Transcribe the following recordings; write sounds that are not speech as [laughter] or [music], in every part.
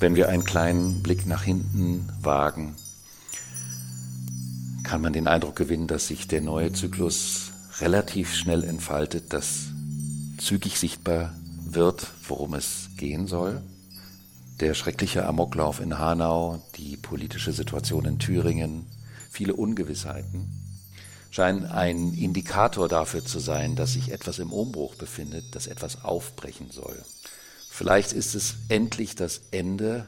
Wenn wir einen kleinen Blick nach hinten wagen, kann man den Eindruck gewinnen, dass sich der neue Zyklus relativ schnell entfaltet, dass zügig sichtbar wird, worum es gehen soll. Der schreckliche Amoklauf in Hanau, die politische Situation in Thüringen, viele Ungewissheiten scheinen ein Indikator dafür zu sein, dass sich etwas im Umbruch befindet, dass etwas aufbrechen soll. Vielleicht ist es endlich das Ende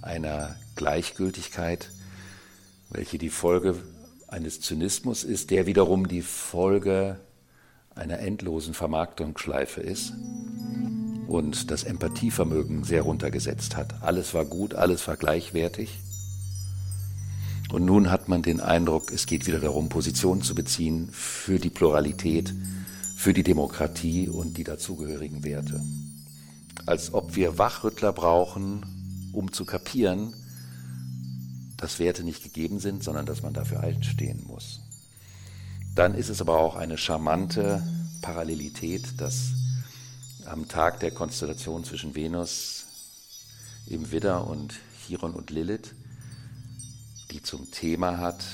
einer Gleichgültigkeit, welche die Folge eines Zynismus ist, der wiederum die Folge einer endlosen Vermarktungsschleife ist und das Empathievermögen sehr runtergesetzt hat. Alles war gut, alles war gleichwertig. Und nun hat man den Eindruck, es geht wieder darum, Positionen zu beziehen für die Pluralität, für die Demokratie und die dazugehörigen Werte. Als ob wir Wachrüttler brauchen, um zu kapieren, dass Werte nicht gegeben sind, sondern dass man dafür einstehen muss. Dann ist es aber auch eine charmante Parallelität, dass am Tag der Konstellation zwischen Venus im Widder und Chiron und Lilith die zum Thema hat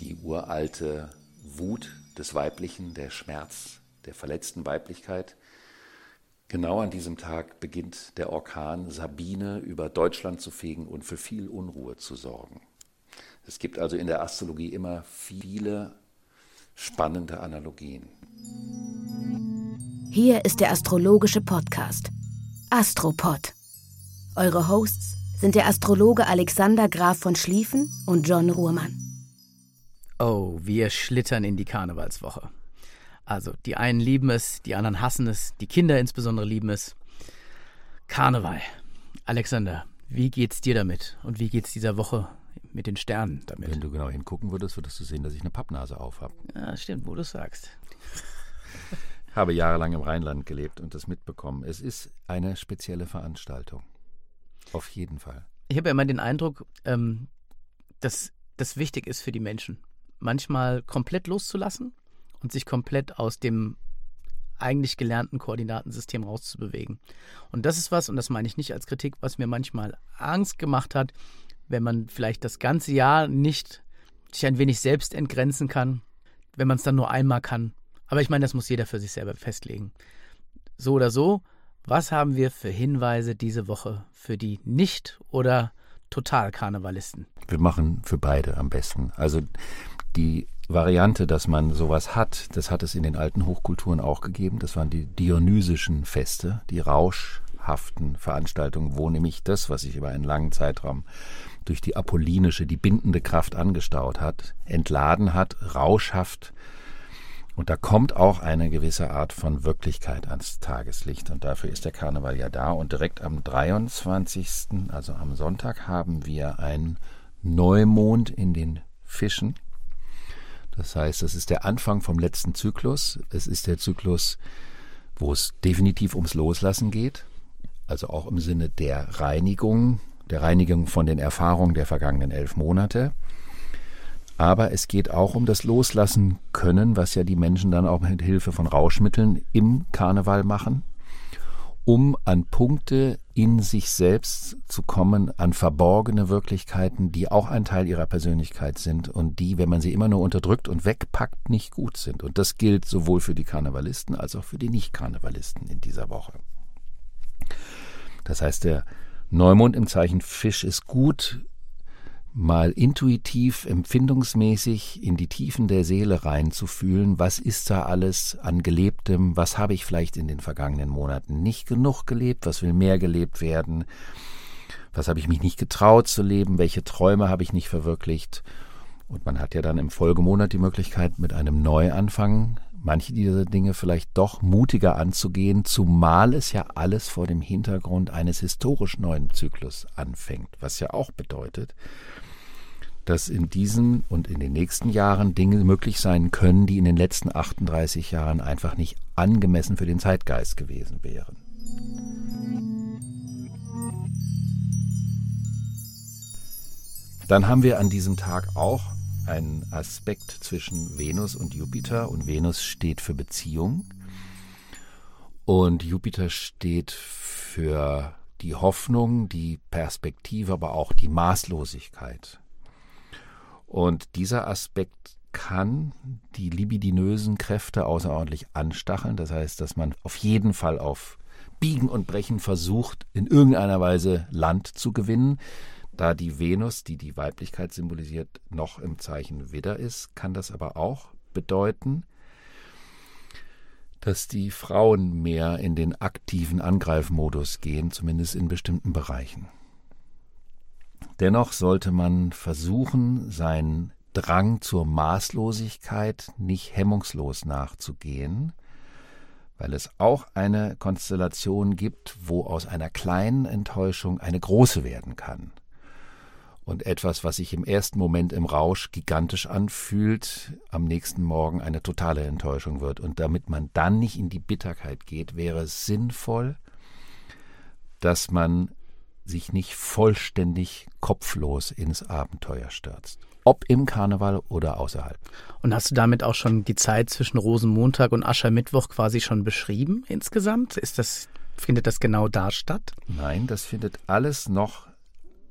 die uralte Wut des Weiblichen, der Schmerz der verletzten Weiblichkeit. Genau an diesem Tag beginnt der Orkan Sabine über Deutschland zu fegen und für viel Unruhe zu sorgen. Es gibt also in der Astrologie immer viele spannende Analogien. Hier ist der astrologische Podcast Astropod. Eure Hosts sind der Astrologe Alexander Graf von Schlieffen und John Ruhrmann. Oh, wir schlittern in die Karnevalswoche. Also, die einen lieben es, die anderen hassen es, die Kinder insbesondere lieben es. Karneval. Alexander, wie geht's dir damit? Und wie geht's dieser Woche mit den Sternen damit? Wenn du genau hingucken würdest, würdest du sehen, dass ich eine Pappnase auf habe. Ja, stimmt, wo du sagst. [laughs] habe jahrelang im Rheinland gelebt und das mitbekommen. Es ist eine spezielle Veranstaltung. Auf jeden Fall. Ich habe ja immer den Eindruck, ähm, dass das wichtig ist für die Menschen. Manchmal komplett loszulassen und sich komplett aus dem eigentlich gelernten Koordinatensystem rauszubewegen. Und das ist was, und das meine ich nicht als Kritik, was mir manchmal Angst gemacht hat, wenn man vielleicht das ganze Jahr nicht sich ein wenig selbst entgrenzen kann, wenn man es dann nur einmal kann. Aber ich meine, das muss jeder für sich selber festlegen. So oder so, was haben wir für Hinweise diese Woche für die Nicht- oder Total-Karnevalisten? Wir machen für beide am besten. Also die Variante, dass man sowas hat, das hat es in den alten Hochkulturen auch gegeben. Das waren die dionysischen Feste, die rauschhaften Veranstaltungen, wo nämlich das, was sich über einen langen Zeitraum durch die apollinische, die bindende Kraft angestaut hat, entladen hat, rauschhaft und da kommt auch eine gewisse Art von Wirklichkeit ans Tageslicht. Und dafür ist der Karneval ja da. Und direkt am 23., also am Sonntag, haben wir einen Neumond in den Fischen. Das heißt, das ist der Anfang vom letzten Zyklus. Es ist der Zyklus, wo es definitiv ums Loslassen geht. Also auch im Sinne der Reinigung, der Reinigung von den Erfahrungen der vergangenen elf Monate. Aber es geht auch um das Loslassen können, was ja die Menschen dann auch mit Hilfe von Rauschmitteln im Karneval machen, um an Punkte in sich selbst zu kommen, an verborgene Wirklichkeiten, die auch ein Teil ihrer Persönlichkeit sind und die, wenn man sie immer nur unterdrückt und wegpackt, nicht gut sind. Und das gilt sowohl für die Karnevalisten als auch für die Nicht-Karnevalisten in dieser Woche. Das heißt, der Neumond im Zeichen Fisch ist gut mal intuitiv, empfindungsmäßig in die Tiefen der Seele reinzufühlen, was ist da alles an Gelebtem, was habe ich vielleicht in den vergangenen Monaten nicht genug gelebt, was will mehr gelebt werden, was habe ich mich nicht getraut zu leben, welche Träume habe ich nicht verwirklicht. Und man hat ja dann im Folgemonat die Möglichkeit, mit einem Neuanfang manche dieser Dinge vielleicht doch mutiger anzugehen, zumal es ja alles vor dem Hintergrund eines historisch neuen Zyklus anfängt, was ja auch bedeutet, dass in diesen und in den nächsten Jahren Dinge möglich sein können, die in den letzten 38 Jahren einfach nicht angemessen für den Zeitgeist gewesen wären. Dann haben wir an diesem Tag auch einen Aspekt zwischen Venus und Jupiter und Venus steht für Beziehung und Jupiter steht für die Hoffnung, die Perspektive, aber auch die Maßlosigkeit. Und dieser Aspekt kann die libidinösen Kräfte außerordentlich anstacheln. Das heißt, dass man auf jeden Fall auf Biegen und Brechen versucht, in irgendeiner Weise Land zu gewinnen. Da die Venus, die die Weiblichkeit symbolisiert, noch im Zeichen Widder ist, kann das aber auch bedeuten, dass die Frauen mehr in den aktiven Angreifmodus gehen, zumindest in bestimmten Bereichen. Dennoch sollte man versuchen, seinen Drang zur Maßlosigkeit nicht hemmungslos nachzugehen, weil es auch eine Konstellation gibt, wo aus einer kleinen Enttäuschung eine große werden kann. Und etwas, was sich im ersten Moment im Rausch gigantisch anfühlt, am nächsten Morgen eine totale Enttäuschung wird. Und damit man dann nicht in die Bitterkeit geht, wäre es sinnvoll, dass man sich nicht vollständig kopflos ins Abenteuer stürzt. Ob im Karneval oder außerhalb. Und hast du damit auch schon die Zeit zwischen Rosenmontag und Aschermittwoch quasi schon beschrieben insgesamt? Ist das, findet das genau da statt? Nein, das findet alles noch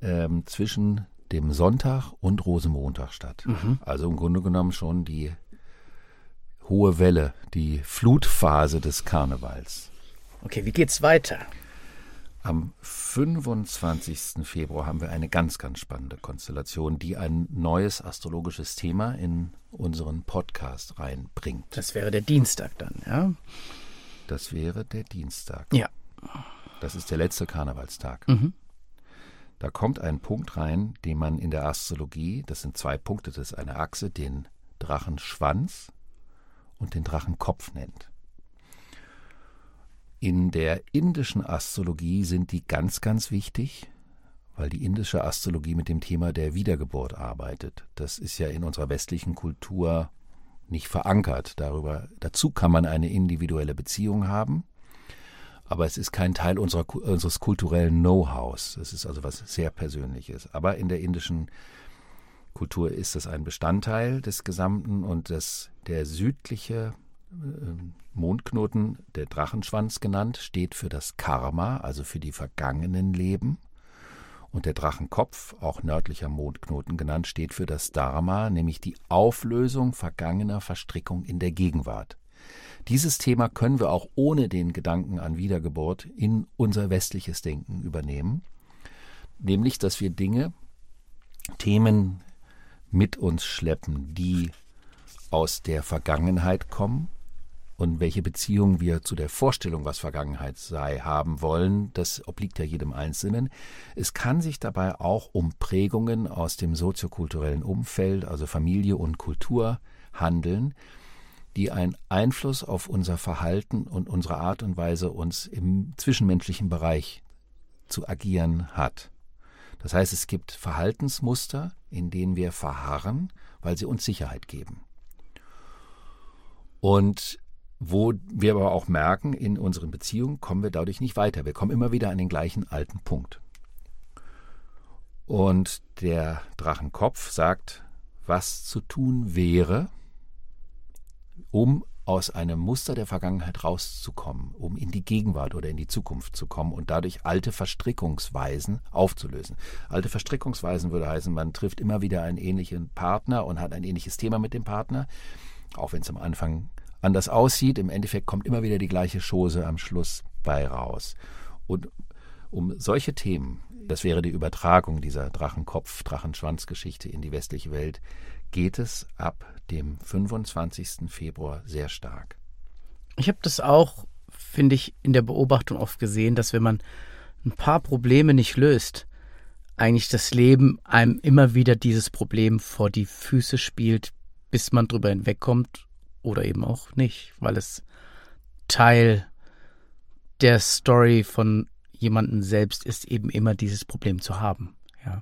ähm, zwischen dem Sonntag und Rosenmontag statt. Mhm. Also im Grunde genommen schon die hohe Welle, die Flutphase des Karnevals. Okay, wie geht's weiter? Am 25. Februar haben wir eine ganz, ganz spannende Konstellation, die ein neues astrologisches Thema in unseren Podcast reinbringt. Das wäre der Dienstag dann, ja? Das wäre der Dienstag. Ja. Das ist der letzte Karnevalstag. Mhm. Da kommt ein Punkt rein, den man in der Astrologie, das sind zwei Punkte, das ist eine Achse, den Drachenschwanz und den Drachenkopf nennt. In der indischen Astrologie sind die ganz, ganz wichtig, weil die indische Astrologie mit dem Thema der Wiedergeburt arbeitet. Das ist ja in unserer westlichen Kultur nicht verankert. Darüber, dazu kann man eine individuelle Beziehung haben, aber es ist kein Teil unserer, unseres kulturellen Know-hows. Es ist also was sehr Persönliches. Aber in der indischen Kultur ist das ein Bestandteil des Gesamten und das, der südliche Mondknoten, der Drachenschwanz genannt, steht für das Karma, also für die vergangenen Leben. Und der Drachenkopf, auch nördlicher Mondknoten genannt, steht für das Dharma, nämlich die Auflösung vergangener Verstrickung in der Gegenwart. Dieses Thema können wir auch ohne den Gedanken an Wiedergeburt in unser westliches Denken übernehmen, nämlich dass wir Dinge, Themen mit uns schleppen, die aus der Vergangenheit kommen, und welche Beziehung wir zu der Vorstellung, was Vergangenheit sei, haben wollen, das obliegt ja jedem Einzelnen. Es kann sich dabei auch um Prägungen aus dem soziokulturellen Umfeld, also Familie und Kultur, handeln, die einen Einfluss auf unser Verhalten und unsere Art und Weise, uns im zwischenmenschlichen Bereich zu agieren hat. Das heißt, es gibt Verhaltensmuster, in denen wir verharren, weil sie uns Sicherheit geben. Und wo wir aber auch merken, in unseren Beziehungen kommen wir dadurch nicht weiter. Wir kommen immer wieder an den gleichen alten Punkt. Und der Drachenkopf sagt, was zu tun wäre, um aus einem Muster der Vergangenheit rauszukommen, um in die Gegenwart oder in die Zukunft zu kommen und dadurch alte Verstrickungsweisen aufzulösen. Alte Verstrickungsweisen würde heißen, man trifft immer wieder einen ähnlichen Partner und hat ein ähnliches Thema mit dem Partner, auch wenn es am Anfang anders aussieht. Im Endeffekt kommt immer wieder die gleiche Chose am Schluss bei raus. Und um solche Themen, das wäre die Übertragung dieser Drachenkopf, Drachenschwanz-Geschichte in die westliche Welt, geht es ab dem 25. Februar sehr stark. Ich habe das auch, finde ich, in der Beobachtung oft gesehen, dass wenn man ein paar Probleme nicht löst, eigentlich das Leben einem immer wieder dieses Problem vor die Füße spielt, bis man drüber hinwegkommt oder eben auch nicht, weil es Teil der Story von jemandem selbst ist, eben immer dieses Problem zu haben. Ja.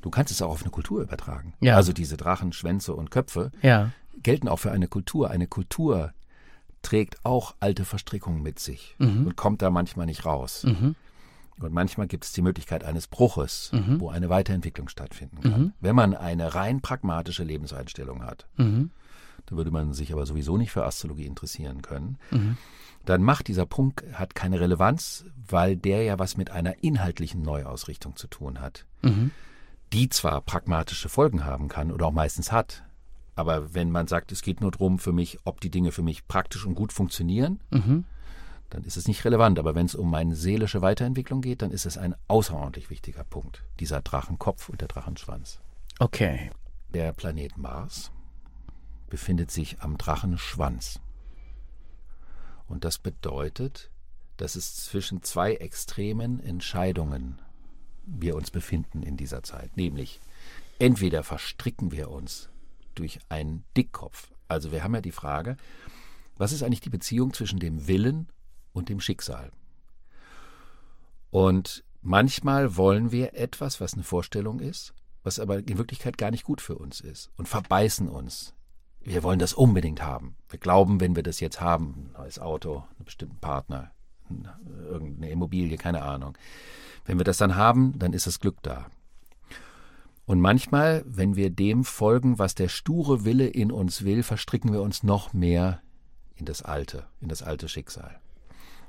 Du kannst es auch auf eine Kultur übertragen. Ja. Also diese Drachen, Schwänze und Köpfe Ja. gelten auch für eine Kultur. Eine Kultur trägt auch alte Verstrickungen mit sich und kommt da manchmal nicht raus. Und manchmal gibt es die Möglichkeit eines Bruches, wo eine Weiterentwicklung stattfinden kann. Wenn man eine rein pragmatische Lebenseinstellung hat, Mhm. Da würde man sich aber sowieso nicht für Astrologie interessieren können, dann macht dieser Punkt hat keine Relevanz, weil der ja was mit einer inhaltlichen Neuausrichtung zu tun hat, die zwar pragmatische Folgen haben kann oder auch meistens hat, aber wenn man sagt, es geht nur darum für mich, ob die Dinge für mich praktisch und gut funktionieren, dann ist es nicht relevant. Aber wenn es um meine seelische Weiterentwicklung geht, dann ist es ein außerordentlich wichtiger Punkt, dieser Drachenkopf und der Drachenschwanz. Okay. Der Planet Mars befindet sich am Drachenschwanz. Und das bedeutet, dass es zwischen zwei extremen Entscheidungen wir uns befinden in dieser Zeit. Nämlich, entweder verstricken wir uns durch einen Dickkopf. Also wir haben ja die Frage, was ist eigentlich die Beziehung zwischen dem Willen und dem Schicksal? Und manchmal wollen wir etwas, was eine Vorstellung ist, was aber in Wirklichkeit gar nicht gut für uns ist und verbeißen uns. Wir wollen das unbedingt haben. Wir glauben, wenn wir das jetzt haben, ein neues Auto, einen bestimmten Partner, ein- irgendeine Immobilie, keine Ahnung. Wenn wir das dann haben, dann ist das Glück da. Und manchmal, wenn wir dem folgen, was der sture Wille in uns will, verstricken wir uns noch mehr in das Alte, in das alte Schicksal.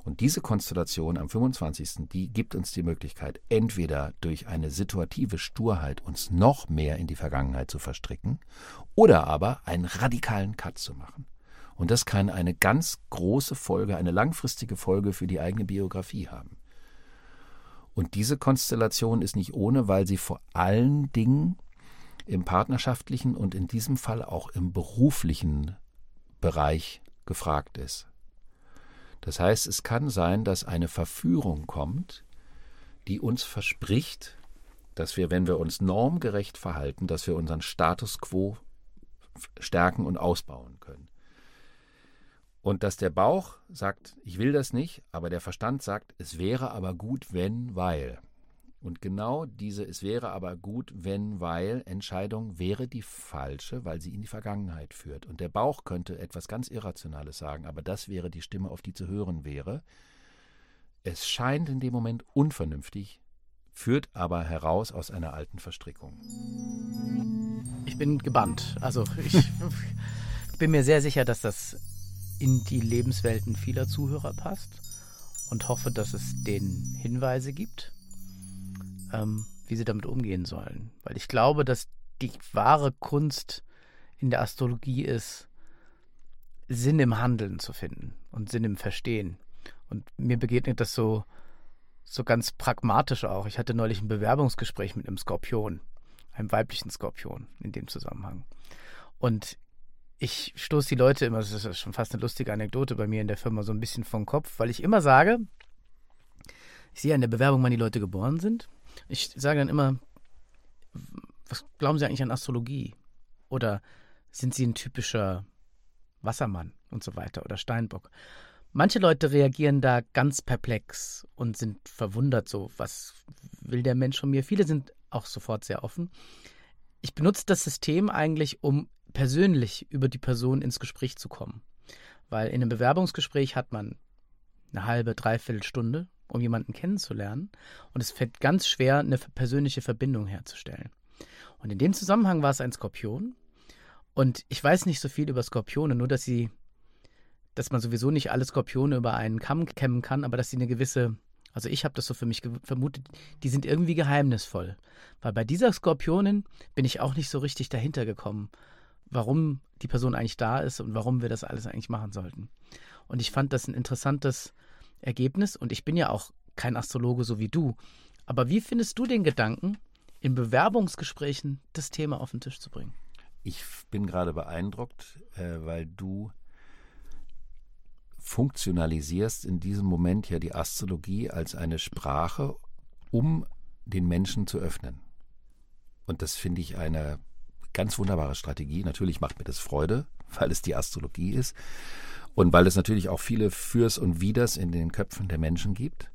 Und diese Konstellation am 25., die gibt uns die Möglichkeit, entweder durch eine situative Sturheit uns noch mehr in die Vergangenheit zu verstricken oder aber einen radikalen Cut zu machen. Und das kann eine ganz große Folge, eine langfristige Folge für die eigene Biografie haben. Und diese Konstellation ist nicht ohne, weil sie vor allen Dingen im partnerschaftlichen und in diesem Fall auch im beruflichen Bereich gefragt ist. Das heißt, es kann sein, dass eine Verführung kommt, die uns verspricht, dass wir, wenn wir uns normgerecht verhalten, dass wir unseren Status quo stärken und ausbauen können. Und dass der Bauch sagt, ich will das nicht, aber der Verstand sagt, es wäre aber gut, wenn, weil. Und genau diese Es wäre aber gut, wenn, weil Entscheidung wäre die falsche, weil sie in die Vergangenheit führt. Und der Bauch könnte etwas ganz Irrationales sagen, aber das wäre die Stimme, auf die zu hören wäre. Es scheint in dem Moment unvernünftig, führt aber heraus aus einer alten Verstrickung. Ich bin gebannt. Also ich [laughs] bin mir sehr sicher, dass das in die Lebenswelten vieler Zuhörer passt und hoffe, dass es denen Hinweise gibt, ähm, wie sie damit umgehen sollen. Weil ich glaube, dass die wahre Kunst in der Astrologie ist, Sinn im Handeln zu finden und Sinn im Verstehen. Und mir begegnet das so, so ganz pragmatisch auch. Ich hatte neulich ein Bewerbungsgespräch mit einem Skorpion, einem weiblichen Skorpion in dem Zusammenhang. Und ich stoße die Leute immer, das ist schon fast eine lustige Anekdote bei mir in der Firma, so ein bisschen vom Kopf, weil ich immer sage, ich sehe an der Bewerbung, wann die Leute geboren sind. Ich sage dann immer, was glauben Sie eigentlich an Astrologie? Oder sind Sie ein typischer Wassermann und so weiter oder Steinbock? Manche Leute reagieren da ganz perplex und sind verwundert, so, was will der Mensch von mir? Viele sind auch sofort sehr offen. Ich benutze das System eigentlich, um persönlich über die Person ins Gespräch zu kommen. Weil in einem Bewerbungsgespräch hat man eine halbe, dreiviertel Stunde, um jemanden kennenzulernen. Und es fällt ganz schwer, eine persönliche Verbindung herzustellen. Und in dem Zusammenhang war es ein Skorpion. Und ich weiß nicht so viel über Skorpione, nur dass sie, dass man sowieso nicht alle Skorpione über einen Kamm kämmen kann, aber dass sie eine gewisse, also ich habe das so für mich vermutet, die sind irgendwie geheimnisvoll. Weil bei dieser Skorpionin bin ich auch nicht so richtig dahinter gekommen, warum die Person eigentlich da ist und warum wir das alles eigentlich machen sollten. Und ich fand das ein interessantes Ergebnis und ich bin ja auch kein Astrologe so wie du. Aber wie findest du den Gedanken, in Bewerbungsgesprächen das Thema auf den Tisch zu bringen? Ich bin gerade beeindruckt, äh, weil du funktionalisierst in diesem Moment ja die Astrologie als eine Sprache, um den Menschen zu öffnen. Und das finde ich eine ganz wunderbare Strategie. Natürlich macht mir das Freude, weil es die Astrologie ist und weil es natürlich auch viele Fürs und Widers in den Köpfen der Menschen gibt.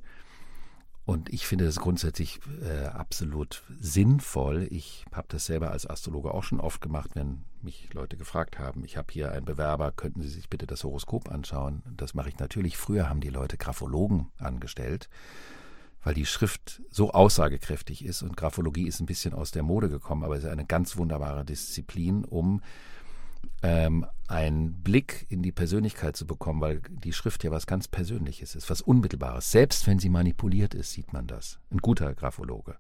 Und ich finde das grundsätzlich äh, absolut sinnvoll. Ich habe das selber als Astrologe auch schon oft gemacht, wenn mich Leute gefragt haben, ich habe hier einen Bewerber, könnten Sie sich bitte das Horoskop anschauen? Das mache ich natürlich. Früher haben die Leute Graphologen angestellt, weil die Schrift so aussagekräftig ist und Graphologie ist ein bisschen aus der Mode gekommen, aber es ist eine ganz wunderbare Disziplin, um ähm, einen Blick in die Persönlichkeit zu bekommen, weil die Schrift ja was ganz Persönliches ist, was Unmittelbares. Selbst wenn sie manipuliert ist, sieht man das. Ein guter Graphologe.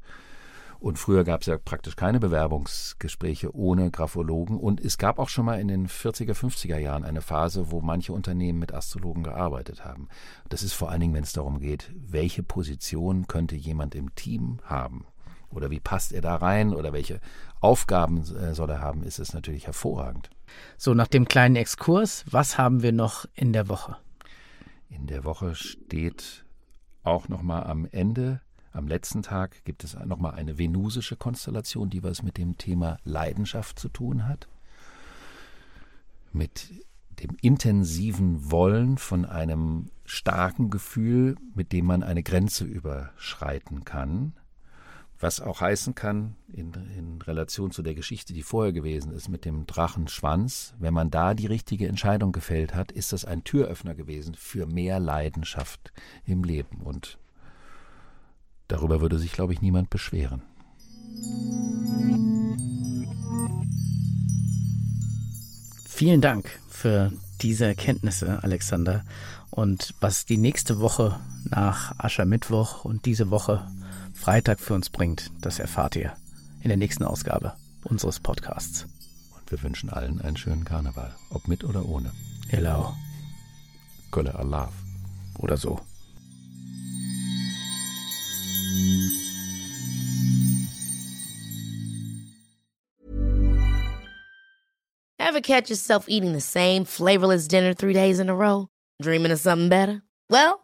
Und früher gab es ja praktisch keine Bewerbungsgespräche ohne Graphologen. Und es gab auch schon mal in den 40er, 50er Jahren eine Phase, wo manche Unternehmen mit Astrologen gearbeitet haben. Das ist vor allen Dingen, wenn es darum geht, welche Position könnte jemand im Team haben. Oder wie passt er da rein oder welche Aufgaben äh, soll er haben, ist es natürlich hervorragend. So, nach dem kleinen Exkurs, was haben wir noch in der Woche? In der Woche steht auch nochmal am Ende, am letzten Tag, gibt es nochmal eine venusische Konstellation, die was mit dem Thema Leidenschaft zu tun hat. Mit dem intensiven Wollen von einem starken Gefühl, mit dem man eine Grenze überschreiten kann was auch heißen kann, in, in, Relation zu der Geschichte, die vorher gewesen ist, mit dem Drachenschwanz, wenn man da die richtige Entscheidung gefällt hat, ist das ein Türöffner gewesen für mehr Leidenschaft im Leben. Und darüber würde sich, glaube ich, niemand beschweren. Vielen Dank für diese Erkenntnisse, Alexander. Und was die nächste Woche nach Aschermittwoch und diese Woche Freitag für uns bringt, das erfahrt ihr in der nächsten Ausgabe unseres Podcasts. Und wir wünschen allen einen schönen Karneval, ob mit oder ohne. Hello. Kölle Allah. Oder so. Ever catch yourself eating the same flavorless dinner three days in a row? Dreaming of something better? Well,